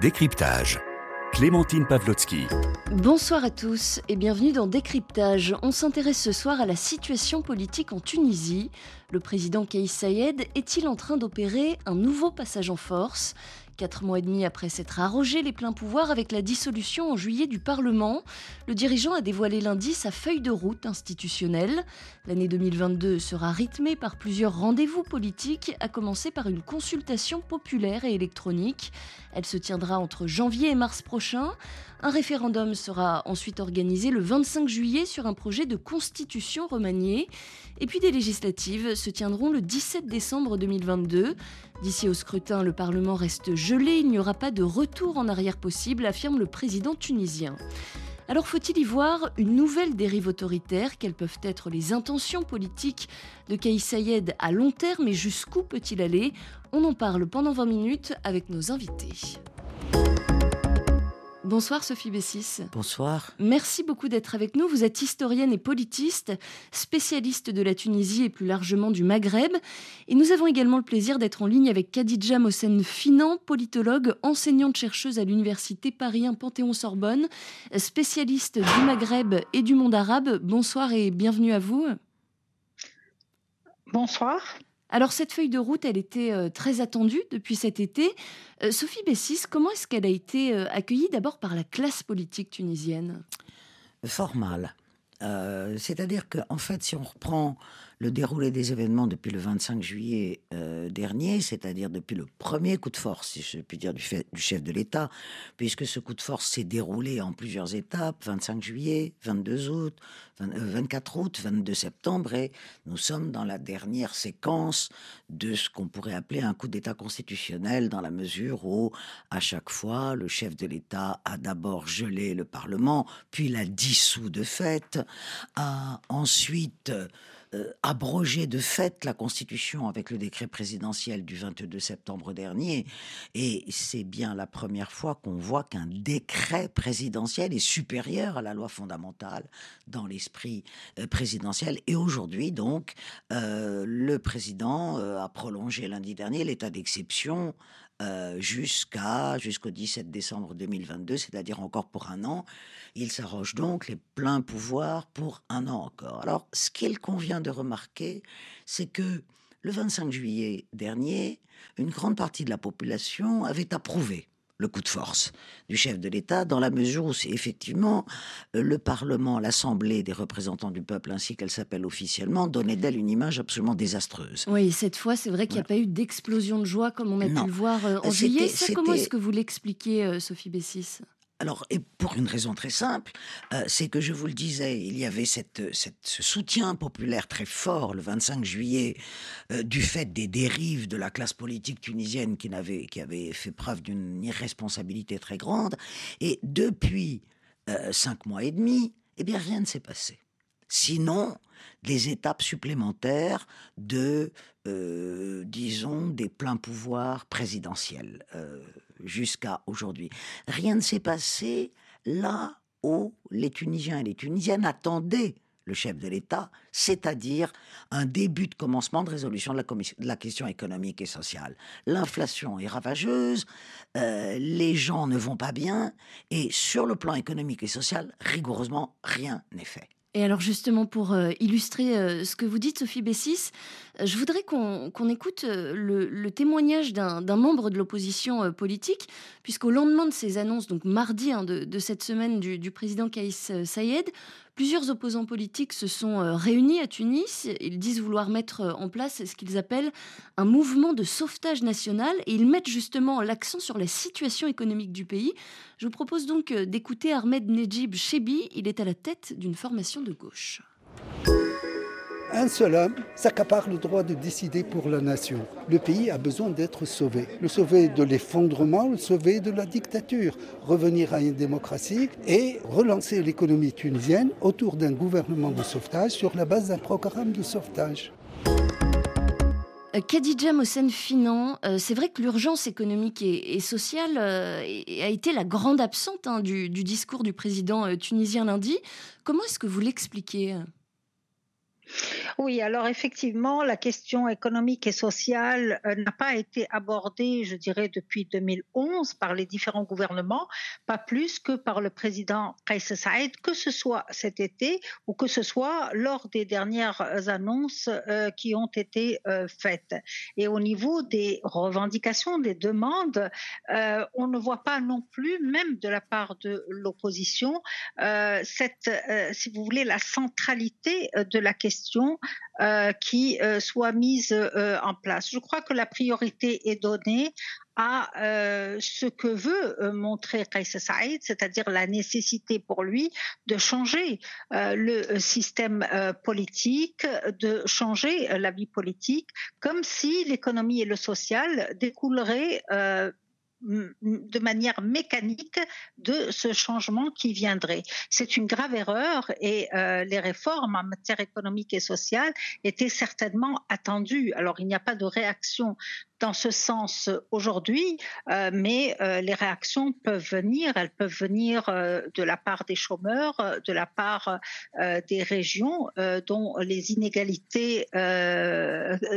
Décryptage. Clémentine Pavlotsky. Bonsoir à tous et bienvenue dans Décryptage. On s'intéresse ce soir à la situation politique en Tunisie. Le président Kais Sayed est-il en train d'opérer un nouveau passage en force? Quatre mois et demi après s'être arrogé les pleins pouvoirs avec la dissolution en juillet du Parlement, le dirigeant a dévoilé lundi sa feuille de route institutionnelle. L'année 2022 sera rythmée par plusieurs rendez-vous politiques, à commencer par une consultation populaire et électronique. Elle se tiendra entre janvier et mars prochain. Un référendum sera ensuite organisé le 25 juillet sur un projet de constitution remanié. Et puis des législatives se tiendront le 17 décembre 2022. D'ici au scrutin, le Parlement reste gelé, il n'y aura pas de retour en arrière possible, affirme le président tunisien. Alors faut-il y voir une nouvelle dérive autoritaire? Quelles peuvent être les intentions politiques de Kais Sayed à long terme et jusqu'où peut-il aller? On en parle pendant 20 minutes avec nos invités. Bonsoir Sophie Bessis. Bonsoir. Merci beaucoup d'être avec nous. Vous êtes historienne et politiste, spécialiste de la Tunisie et plus largement du Maghreb. Et nous avons également le plaisir d'être en ligne avec Khadija Mossen Finan, politologue, enseignante chercheuse à l'université Paris 1 Panthéon-Sorbonne, spécialiste du Maghreb et du monde arabe. Bonsoir et bienvenue à vous. Bonsoir. Alors cette feuille de route, elle était euh, très attendue depuis cet été. Euh, Sophie Bessis, comment est-ce qu'elle a été euh, accueillie d'abord par la classe politique tunisienne? Fort mal. C'est-à-dire qu'en fait, si on reprend le déroulé des événements depuis le 25 juillet euh, dernier, c'est-à-dire depuis le premier coup de force, si je puis dire, du, du chef de l'État, puisque ce coup de force s'est déroulé en plusieurs étapes, 25 juillet, 22 août, 24 euh, août, 22 septembre, et nous sommes dans la dernière séquence de ce qu'on pourrait appeler un coup d'État constitutionnel, dans la mesure où, à chaque fois, le chef de l'État a d'abord gelé le Parlement, puis l'a dissous de fait, a ensuite euh, abrogé de fait la Constitution avec le décret présidentiel du 22 septembre dernier. Et c'est bien la première fois qu'on voit qu'un décret présidentiel est supérieur à la loi fondamentale dans l'esprit euh, présidentiel. Et aujourd'hui, donc, euh, le président a prolongé lundi dernier l'état d'exception jusqu'à jusqu'au 17 décembre 2022, c'est-à-dire encore pour un an. Il s'arroge donc les pleins pouvoirs pour un an encore. Alors, ce qu'il convient de remarquer, c'est que le 25 juillet dernier, une grande partie de la population avait approuvé le coup de force du chef de l'État, dans la mesure où c'est effectivement euh, le Parlement, l'Assemblée des représentants du peuple, ainsi qu'elle s'appelle officiellement, donnait d'elle une image absolument désastreuse. Oui, cette fois, c'est vrai qu'il n'y a pas eu d'explosion de joie comme on a pu le voir euh, en juillet. comment est-ce que vous l'expliquez, euh, Sophie Bessis? Alors, et pour une raison très simple, euh, c'est que je vous le disais, il y avait cette, ce soutien populaire très fort le 25 juillet euh, du fait des dérives de la classe politique tunisienne qui, avait, qui avait fait preuve d'une irresponsabilité très grande. Et depuis euh, cinq mois et demi, eh bien, rien ne s'est passé. Sinon, des étapes supplémentaires de, disons, des pleins pouvoirs présidentiels jusqu'à aujourd'hui. Rien ne s'est passé là où les Tunisiens et les Tunisiennes attendaient le chef de l'État, c'est-à-dire un début de commencement de résolution de la, question économique et sociale. L'inflation est ravageuse, euh, les gens ne vont pas bien, et sur le plan économique et social, rigoureusement, rien n'est fait. Et alors justement, pour euh, illustrer euh, ce que vous dites, Sophie Bessis, je voudrais qu'on écoute le, témoignage d'un membre de l'opposition politique, puisqu'au lendemain de ces annonces, donc mardi hein, de, cette semaine du, président Kaïs Sayed, Plusieurs opposants politiques se sont euh, réunis à Tunis. Ils disent vouloir mettre euh, en place ce qu'ils appellent un mouvement de sauvetage national et ils mettent justement l'accent sur la situation économique du pays. Je vous propose donc euh, d'écouter Ahmed Nejib Chebi. Il est à la tête d'une formation de gauche. Un seul homme s'accapare le droit de décider pour la nation. Le pays a besoin d'être sauvé. Le sauver de l'effondrement, le sauver de la dictature, revenir à une démocratie et relancer l'économie tunisienne autour d'un gouvernement de sauvetage sur la base d'un programme de sauvetage. Euh, Khadija Mossen Finan, euh, c'est vrai que l'urgence économique et, sociale euh, a été la grande absente hein, du, discours du président tunisien lundi. Comment est-ce que vous l'expliquez? Oui, alors effectivement, la question économique et sociale euh, n'a pas été abordée, je dirais, depuis 2011 par les différents gouvernements, pas plus que par le président Kais Saïd, que ce soit cet été ou que ce soit lors des dernières annonces euh, qui ont été euh, faites. Et au niveau des revendications, des demandes, on ne voit pas non plus, même de la part de l'opposition, cette, si vous voulez, la centralité de la question euh, qui euh, soit mise euh, en place. Je crois que la priorité est donnée à ce que veut montrer Kais Saïd, c'est-à-dire la nécessité pour lui de changer le système politique, de changer la vie politique, comme si l'économie et le social découleraient de manière mécanique de ce changement qui viendrait. C'est une grave erreur et euh, les réformes en matière économique et sociale étaient certainement attendues. Alors il n'y a pas de réaction dans ce sens aujourd'hui, euh, mais euh, les réactions peuvent venir. Elles peuvent venir euh, de la part des chômeurs, de la part des régions dont les inégalités,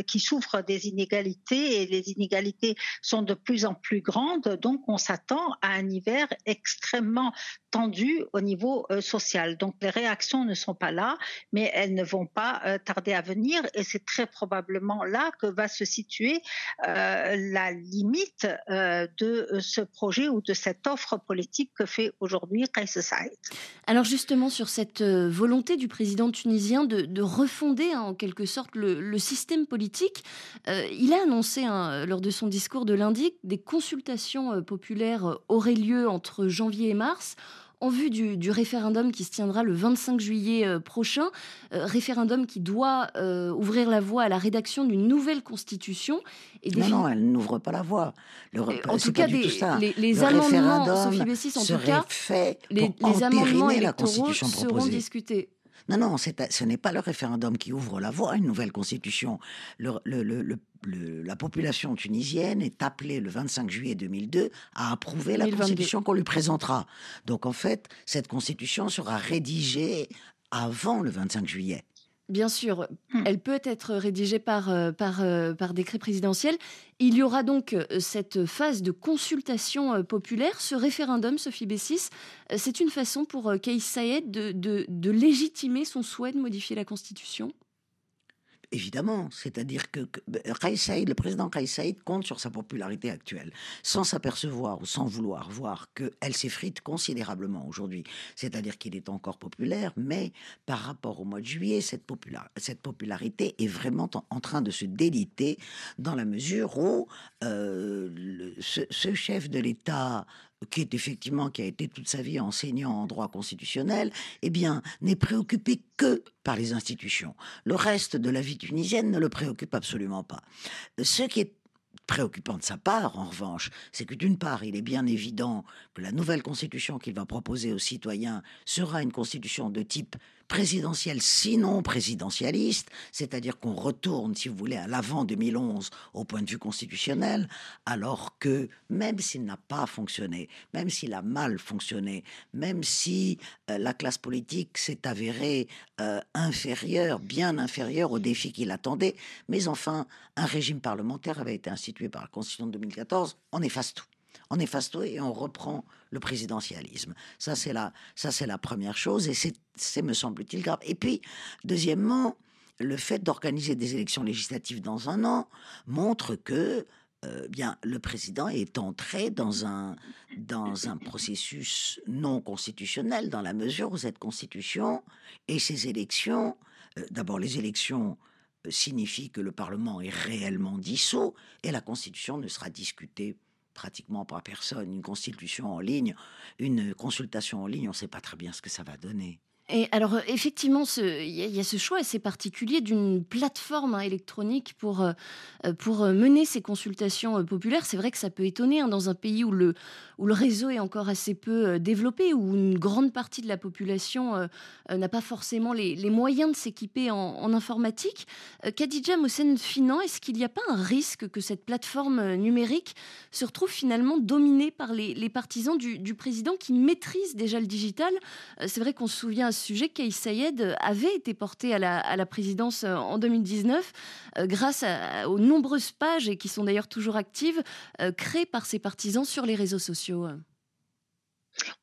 qui souffrent des inégalités et les inégalités sont de plus en plus grandes. Donc, on s'attend à un hiver extrêmement tendu au niveau social. Donc, les réactions ne sont pas là, mais elles ne vont pas tarder à venir et c'est très probablement là que va se situer euh, la limite euh, de ce projet ou de cette offre politique que fait aujourd'hui Kais Saïd. Alors justement sur cette euh, volonté du président tunisien de, refonder hein, en quelque sorte le, système politique, il a annoncé hein, lors de son discours de lundi des consultations populaires auraient lieu entre janvier et mars en vue du, référendum qui se tiendra le 25 juillet euh, prochain, euh, référendum qui doit euh, ouvrir la voie à la rédaction d'une nouvelle constitution. Et non, non, elle n'ouvre pas la voie. en tout cas, les, amendements, Sophie Bessis, en tout cas, les, amendements électoraux seront discutés. Non, non, ce n'est pas le référendum qui ouvre la voie à une nouvelle constitution. Le, la population tunisienne est appelée le 25 juillet 2002 à approuver la constitution qu'on lui présentera. Donc en fait, cette constitution sera rédigée avant le 25 juillet. Bien sûr, hmm. elle peut être rédigée par, euh, par, euh, par décret présidentiel. Il y aura donc euh, cette phase de consultation populaire, ce référendum, Sophie Bessis. C'est une façon pour Kais Saïd de, de, de légitimer son souhait de modifier la Constitution? Évidemment, c'est-à-dire que, le président Kais compte sur sa popularité actuelle, sans s'apercevoir ou sans vouloir voir qu'elle s'effrite considérablement aujourd'hui. C'est-à-dire qu'il est encore populaire, mais par rapport au mois de juillet, cette, popularité est vraiment en, train de se déliter dans la mesure où euh, ce, chef de l'État qui est effectivement, qui a été toute sa vie enseignant en droit constitutionnel, eh bien, n'est préoccupé que par les institutions. Le reste de la vie tunisienne ne le préoccupe absolument pas. Ce qui est préoccupant de sa part, en revanche, c'est que d'une part, il est bien évident que la nouvelle constitution qu'il va proposer aux citoyens sera une constitution de type présidentielle, sinon présidentialiste, c'est-à-dire qu'on retourne, si vous voulez, à l'avant 2011 au point de vue constitutionnel, alors que même s'il n'a pas fonctionné, même s'il a mal fonctionné, même si euh, la classe politique s'est avérée euh, inférieure, bien inférieure aux défis qu'il attendait, mais enfin, un régime parlementaire avait été institué par la Constitution de 2014, on efface tout on efface tout et on reprend le présidentialisme. Ça, c'est la, ça, c'est la première chose et c'est, me semble-t-il, grave. Et puis, deuxièmement, le fait d'organiser des élections législatives dans un an montre que euh, bien, le président est entré dans un, dans un processus non constitutionnel, dans la mesure où cette constitution et ces élections, euh, d'abord les élections euh, signifient que le Parlement est réellement dissous et la constitution ne sera discutée pratiquement par personne. Une constitution en ligne, une consultation en ligne, on ne sait pas très bien ce que ça va donner. Et alors, euh, effectivement, il y, a ce choix assez particulier d'une plateforme hein, électronique pour, euh, euh, pour mener ces consultations populaires. C'est vrai que ça peut étonner hein, dans un pays où le, où le réseau est encore assez peu développé, où une grande partie de la population n'a pas forcément les, moyens de s'équiper en, informatique. Khadija Mohsen Finan, est-ce qu'il n'y a pas un risque que cette plateforme numérique se retrouve finalement dominée par les, partisans du, président qui maîtrise déjà le digital? C'est vrai qu'on se souvient sujet, Kais Sayed avait été porté à la, présidence en 2019 grâce aux nombreuses pages, et qui sont d'ailleurs toujours actives, créées par ses partisans sur les réseaux sociaux.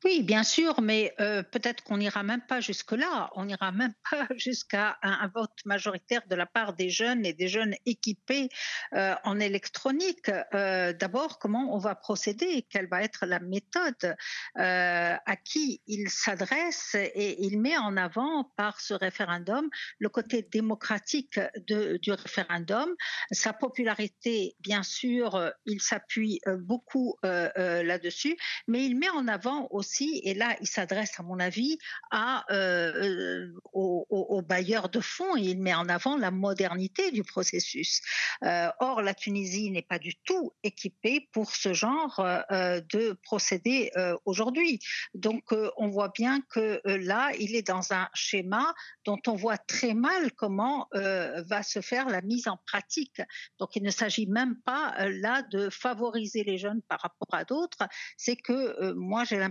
Oui, bien sûr, mais euh, peut-être qu'on n'ira même pas jusque-là. On n'ira même pas jusqu'à un, vote majoritaire de la part des jeunes et des jeunes équipés euh, en électronique. Euh, d'abord, comment on va procéder Quelle va être la méthode À qui il s'adresse Et il met en avant par ce référendum le côté démocratique du référendum, sa popularité, bien sûr, il s'appuie beaucoup là-dessus, mais il met en avant aussi, et là il s'adresse à mon avis euh, euh, aux, bailleurs de fonds et il met en avant la modernité du processus. Euh, or, la Tunisie n'est pas du tout équipée pour ce genre de procédé aujourd'hui. Donc, on voit bien que là, il est dans un schéma dont on voit très mal comment va se faire la mise en pratique. Donc, il ne s'agit même pas là de favoriser les jeunes par rapport à d'autres. C'est que moi, j'ai l'impression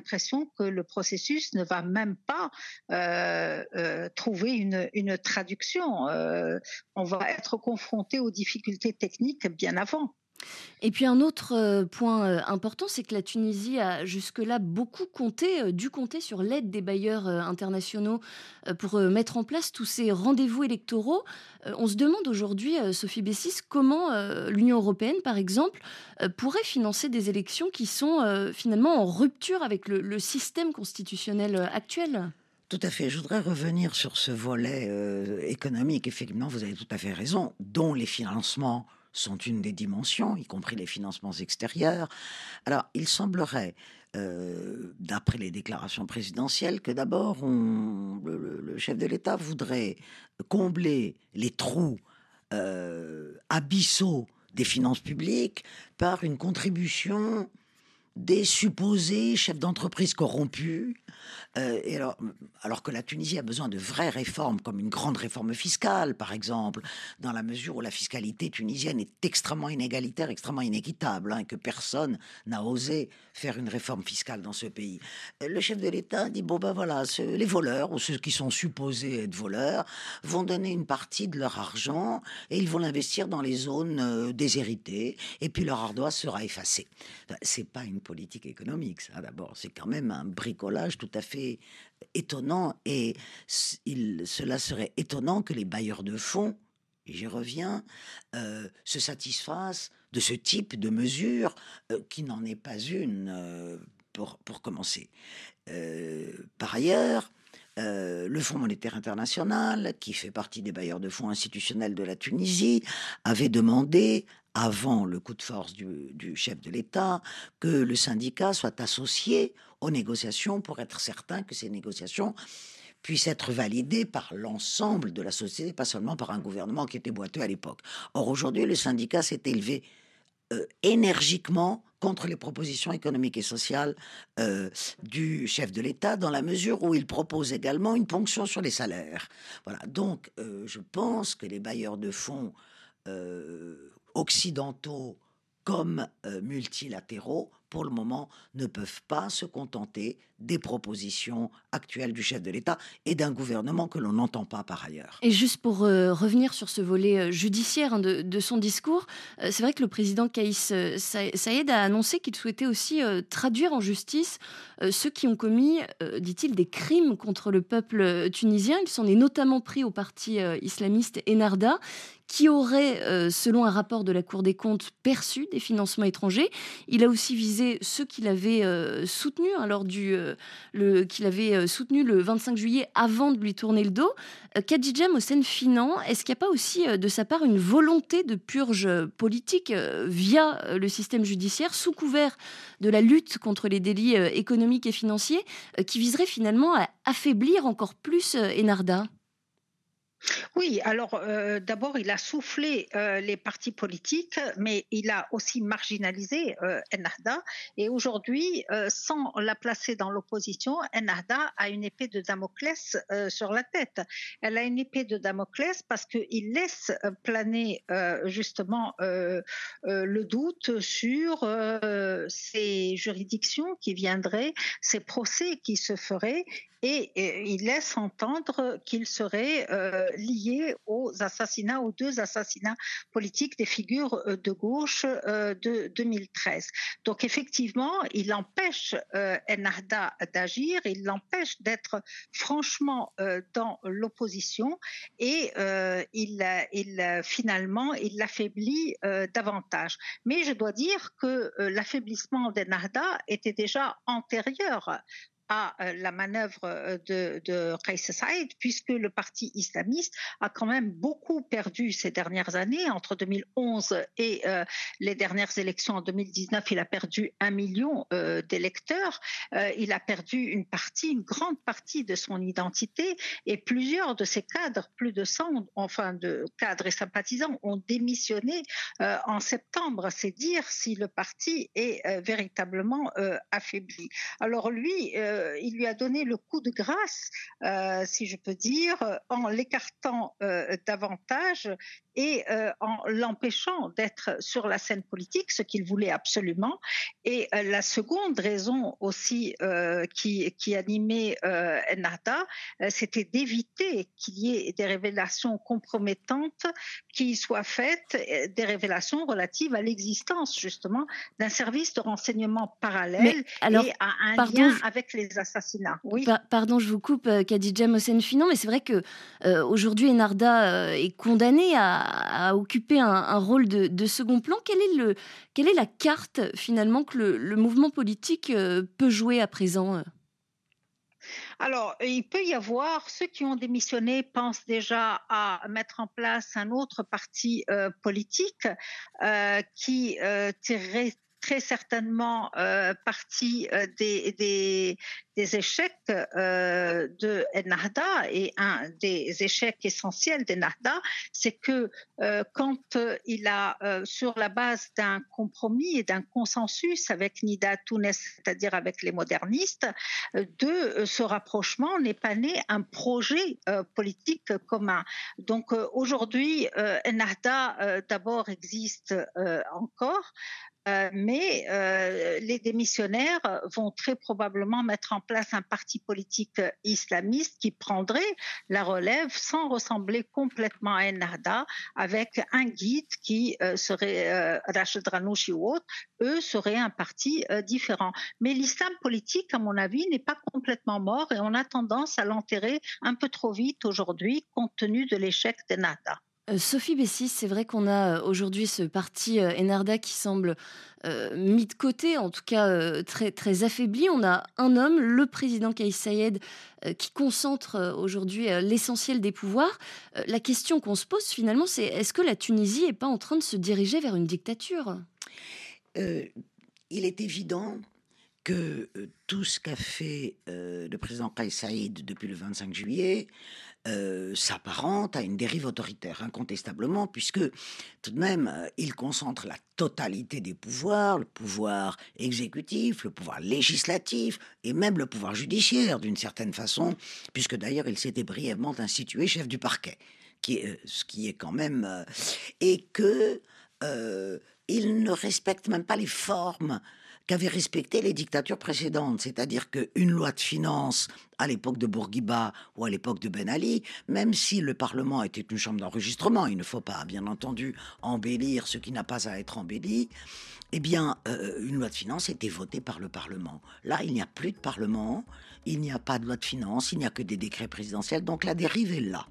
que le processus ne va même pas euh, euh, trouver une, traduction. Euh, on va être confronté aux difficultés techniques bien avant. Et puis un autre euh, point euh, important, c'est que la Tunisie a jusque-là beaucoup compté, euh, dû compter sur l'aide des bailleurs internationaux pour mettre en place tous ces rendez-vous électoraux. On se demande aujourd'hui, Sophie Bessis, comment l'Union européenne, par exemple, pourrait financer des élections qui sont finalement en rupture avec le, système constitutionnel actuel. Tout à fait. Je voudrais revenir sur ce volet économique. Effectivement, vous avez tout à fait raison, dont les financements sont une des dimensions, y compris les financements extérieurs. Alors, il semblerait, euh, d'après les déclarations présidentielles, que d'abord, le, chef de l'État voudrait combler les trous euh, abyssaux des finances publiques par une contribution des supposés chefs d'entreprise corrompus euh, et alors, alors que la Tunisie a besoin de vraies réformes, comme une grande réforme fiscale, par exemple, dans la mesure où la fiscalité tunisienne est extrêmement inégalitaire, extrêmement inéquitable, hein, que personne n'a osé faire une réforme fiscale dans ce pays. Euh, le chef de l'État dit bon ben voilà, les voleurs ou ceux qui sont supposés être voleurs vont donner une partie de leur argent et ils vont l'investir dans les zones euh, déshéritées et puis leur ardoise sera effacée. c'est pas une politique économique, ça d'abord. C'est quand même un bricolage tout à fait étonnant et il, cela serait étonnant que les bailleurs de fonds, et j'y reviens, euh, se satisfassent de ce type de mesure euh, qui n'en est pas une euh, pour, pour, commencer. par ailleurs, le Fonds monétaire international, qui fait partie des bailleurs de fonds institutionnels de la Tunisie, avait demandé avant le coup de force du, chef de l'État, que le syndicat soit associé aux négociations pour être certain que ces négociations puissent être validées par l'ensemble de la société, pas seulement par un gouvernement qui était boiteux à l'époque. Or, aujourd'hui, le syndicat s'est élevé euh, énergiquement contre les propositions économiques et sociales euh, du chef de l'État, dans la mesure où il propose également une ponction sur les salaires. Voilà. Donc, euh, je pense que les bailleurs de fonds occidentaux comme euh, multilatéraux, pour le moment, ne peuvent pas se contenter des propositions actuelles du chef de l'État et d'un gouvernement que l'on n'entend pas par ailleurs. Et juste pour euh, revenir sur ce volet euh, judiciaire hein, de, son discours, c'est vrai que le président Kaïs Saïd a annoncé qu'il souhaitait aussi traduire en justice ceux qui ont commis, dit-il, des crimes contre le peuple tunisien. Il s'en est notamment pris au parti islamiste Enarda, qui aurait, euh, selon un rapport de la Cour des comptes, perçu des financements étrangers. Il a aussi visé ceux qu'il avait euh, soutenus hein, du euh, le avait soutenu le 25 juillet avant de lui tourner le dos. Khadija Mohsen Finan, est-ce qu'il n'y a pas aussi de sa part une volonté de purge politique via le système judiciaire sous couvert de la lutte contre les délits économiques et financiers qui viserait finalement à affaiblir encore plus Enarda? Oui, alors euh, d'abord, il a soufflé euh, les partis politiques, mais il a aussi marginalisé euh, Ennahda. Et aujourd'hui, euh, sans la placer dans l'opposition, Ennahda a une épée de Damoclès sur la tête. Elle a une épée de Damoclès parce qu'il laisse planer justement le doute sur ces juridictions qui viendraient, ces procès qui se feraient et, il laisse entendre qu'il serait euh, lié aux assassinats, aux deux assassinats politiques des figures euh, de gauche euh, de 2013. Donc effectivement, il empêche euh, Ennahda d'agir, il l'empêche d'être franchement dans l'opposition et il, finalement, il l'affaiblit davantage. Mais je dois dire que l'affaiblissement d'Ennahda était déjà antérieur à euh, la manœuvre euh, de, de Saïd, puisque le parti islamiste a quand même beaucoup perdu ces dernières années. Entre 2011 et euh, les dernières élections en 2019, il a perdu un million d'électeurs. Il a perdu une partie, une grande partie de son identité, et plusieurs de ses cadres, plus de 100, enfin de cadres et sympathisants, ont démissionné en septembre. C'est dire si le parti est véritablement affaibli. Alors lui, euh, il lui a donné le coup de grâce, euh, si je peux dire, en l'écartant euh, davantage et en l'empêchant d'être sur la scène politique, ce qu'il voulait absolument. Et la seconde raison aussi qui, qui animait Ennahda, c'était d'éviter qu'il y ait des révélations compromettantes qui soient faites, des révélations relatives à l'existence justement d'un service de renseignement parallèle alors, et à un pardon, lien avec les assassinats. Oui. Pa pardon, je vous coupe, Khadija Mossen-Finon, mais c'est vrai que aujourd'hui Ennahda est condamné à a, occupé un, un rôle de, de, second plan. Quelle est, le, quelle est la carte finalement que le, le mouvement politique euh, peut jouer à présent euh? Alors, il peut y avoir ceux qui ont démissionné pensent déjà à mettre en place un autre parti euh, politique euh, qui euh, tirerait très certainement euh, partie euh, des, des, échecs euh, de Ennahda et un des échecs essentiels d'Ennahda, c'est que euh, quand il a, sur la base d'un compromis et d'un consensus avec Nida Tounes, c'est-à-dire avec les modernistes, de ce rapprochement n'est pas né un projet politique commun. Donc aujourd'hui, Ennahda d'abord existe encore, euh, mais euh, les démissionnaires vont très probablement mettre en place un parti politique islamiste qui prendrait la relève sans ressembler complètement à Ennahda, avec un guide qui euh, serait euh, Rachid Ranouchi ou autre, eux seraient un parti euh, différent. Mais l'islam politique, à mon avis, n'est pas complètement mort et on a tendance à l'enterrer un peu trop vite aujourd'hui compte tenu de l'échec d'Ennahda. Euh, Sophie Bessis, c'est vrai qu'on a euh, aujourd'hui ce parti euh, Enarda qui semble mis de côté, en tout cas très, affaibli. On a un homme, le président Kais Sayed, qui concentre aujourd'hui l'essentiel des pouvoirs. la question qu'on se pose finalement, c'est est-ce que la Tunisie n'est pas en train de se diriger vers une dictature? Il est évident que tout ce qu'a fait le président Kais Saïd depuis le 25 juillet euh, s'apparente à une dérive autoritaire, incontestablement, puisque tout de même, euh, il concentre la totalité des pouvoirs, le pouvoir exécutif, le pouvoir législatif, et même le pouvoir judiciaire, d'une certaine façon, puisque d'ailleurs il s'était brièvement institué chef du parquet, est, ce qui est quand même... Euh, et que... Euh, il ne respecte même pas les formes qu'avaient respecté les dictatures précédentes, c'est-à-dire qu'une loi de finances à l'époque de Bourguiba ou à l'époque de Ben Ali, même si le Parlement était une chambre d'enregistrement, il ne faut pas, bien entendu, embellir ce qui n'a pas à être embelli, eh bien, euh, une loi de finances était votée par le Parlement. Là, il n'y a plus de Parlement, il n'y a pas de loi de finances, il n'y a que des décrets présidentiels, donc la dérive est là.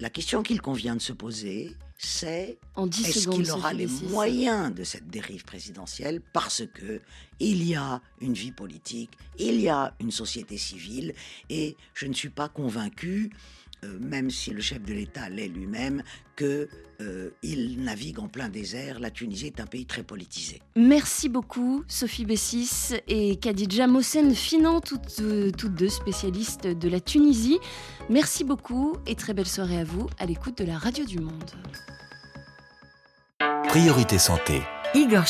La question qu'il convient de se poser, c'est est-ce qu'il aura les moyens de cette dérive présidentielle parce que il y a une vie politique, il y a une société civile et je ne suis pas convaincu euh, même si le chef de l'État l'est lui-même, qu'il euh, navigue en plein désert. La Tunisie est un pays très politisé. Merci beaucoup, Sophie Bessis et Khadija Mossen Finan, toutes, euh, toutes deux spécialistes de la Tunisie. Merci beaucoup et très belle soirée à vous à l'écoute de la Radio du Monde. Priorité santé. Igor.